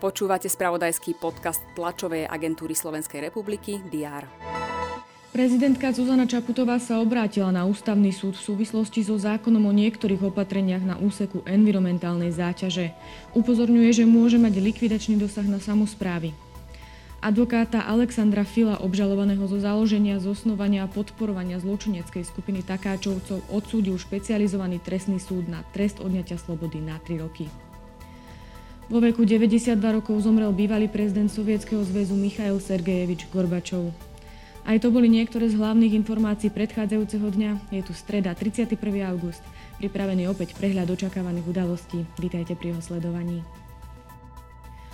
Počúvate spravodajský podcast tlačovej agentúry Slovenskej republiky DR. Prezidentka Zuzana Čaputová sa obrátila na ústavný súd v súvislosti so zákonom o niektorých opatreniach na úseku environmentálnej záťaže. Upozorňuje, že môže mať likvidačný dosah na samozprávy. Advokáta Alexandra Fila, obžalovaného zo založenia, zosnovania a podporovania zločineckej skupiny Takáčovcov, odsúdil špecializovaný trestný súd na trest odňatia slobody na 3 roky. Vo veku 92 rokov zomrel bývalý prezident Sovietskeho zväzu Michail Sergejevič Gorbačov. Aj to boli niektoré z hlavných informácií predchádzajúceho dňa. Je tu streda 31. august. Pripravený opäť prehľad očakávaných udalostí. Vítajte pri jeho sledovaní.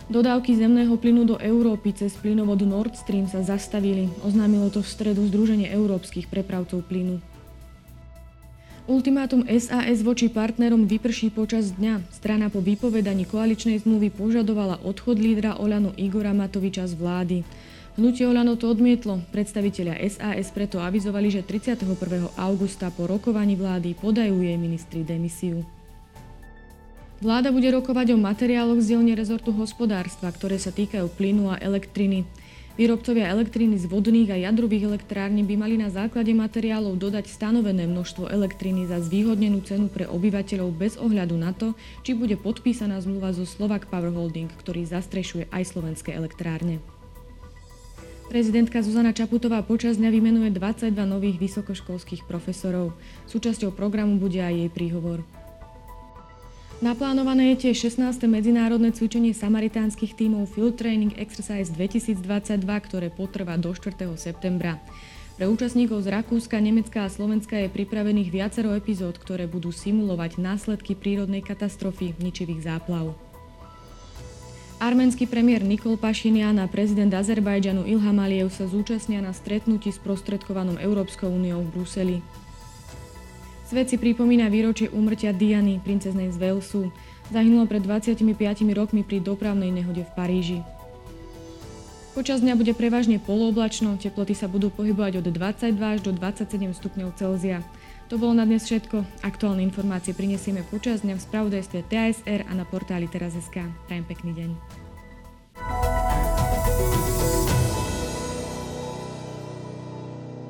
Dodávky zemného plynu do Európy cez plynovod Nord Stream sa zastavili. Oznámilo to v stredu Združenie európskych prepravcov plynu. Ultimátum SAS voči partnerom vyprší počas dňa. Strana po vypovedaní koaličnej zmluvy požadovala odchod lídra Olano Igora Matoviča z vlády. Hnutie Olano to odmietlo. Predstavitelia SAS preto avizovali, že 31. augusta po rokovaní vlády podajú jej ministri demisiu. Vláda bude rokovať o materiáloch z dielne rezortu hospodárstva, ktoré sa týkajú plynu a elektriny. Výrobcovia elektriny z vodných a jadrových elektrární by mali na základe materiálov dodať stanovené množstvo elektriny za zvýhodnenú cenu pre obyvateľov bez ohľadu na to, či bude podpísaná zmluva zo Slovak Power Holding, ktorý zastrešuje aj slovenské elektrárne. Prezidentka Zuzana Čaputová počas dňa vymenuje 22 nových vysokoškolských profesorov. Súčasťou programu bude aj jej príhovor. Naplánované je tiež 16. medzinárodné cvičenie samaritánskych tímov Field Training Exercise 2022, ktoré potrvá do 4. septembra. Pre účastníkov z Rakúska, Nemecka a Slovenska je pripravených viacero epizód, ktoré budú simulovať následky prírodnej katastrofy ničivých záplav. Arménsky premiér Nikol Pašinian a prezident Azerbajdžanu Ilham Aliyev sa zúčastnia na stretnutí s prostredkovanom Európskou úniou v Bruseli. Svet si pripomína výročie úmrtia Diany, princeznej z Walesu. Zahynula pred 25 rokmi pri dopravnej nehode v Paríži. Počas dňa bude prevažne polooblačno, teploty sa budú pohybovať od 22 až do 27 stupňov Celzia. To bolo na dnes všetko. Aktuálne informácie prinesieme počas dňa v spravodajstve TASR a na portáli teraz.sk. Prajem pekný deň.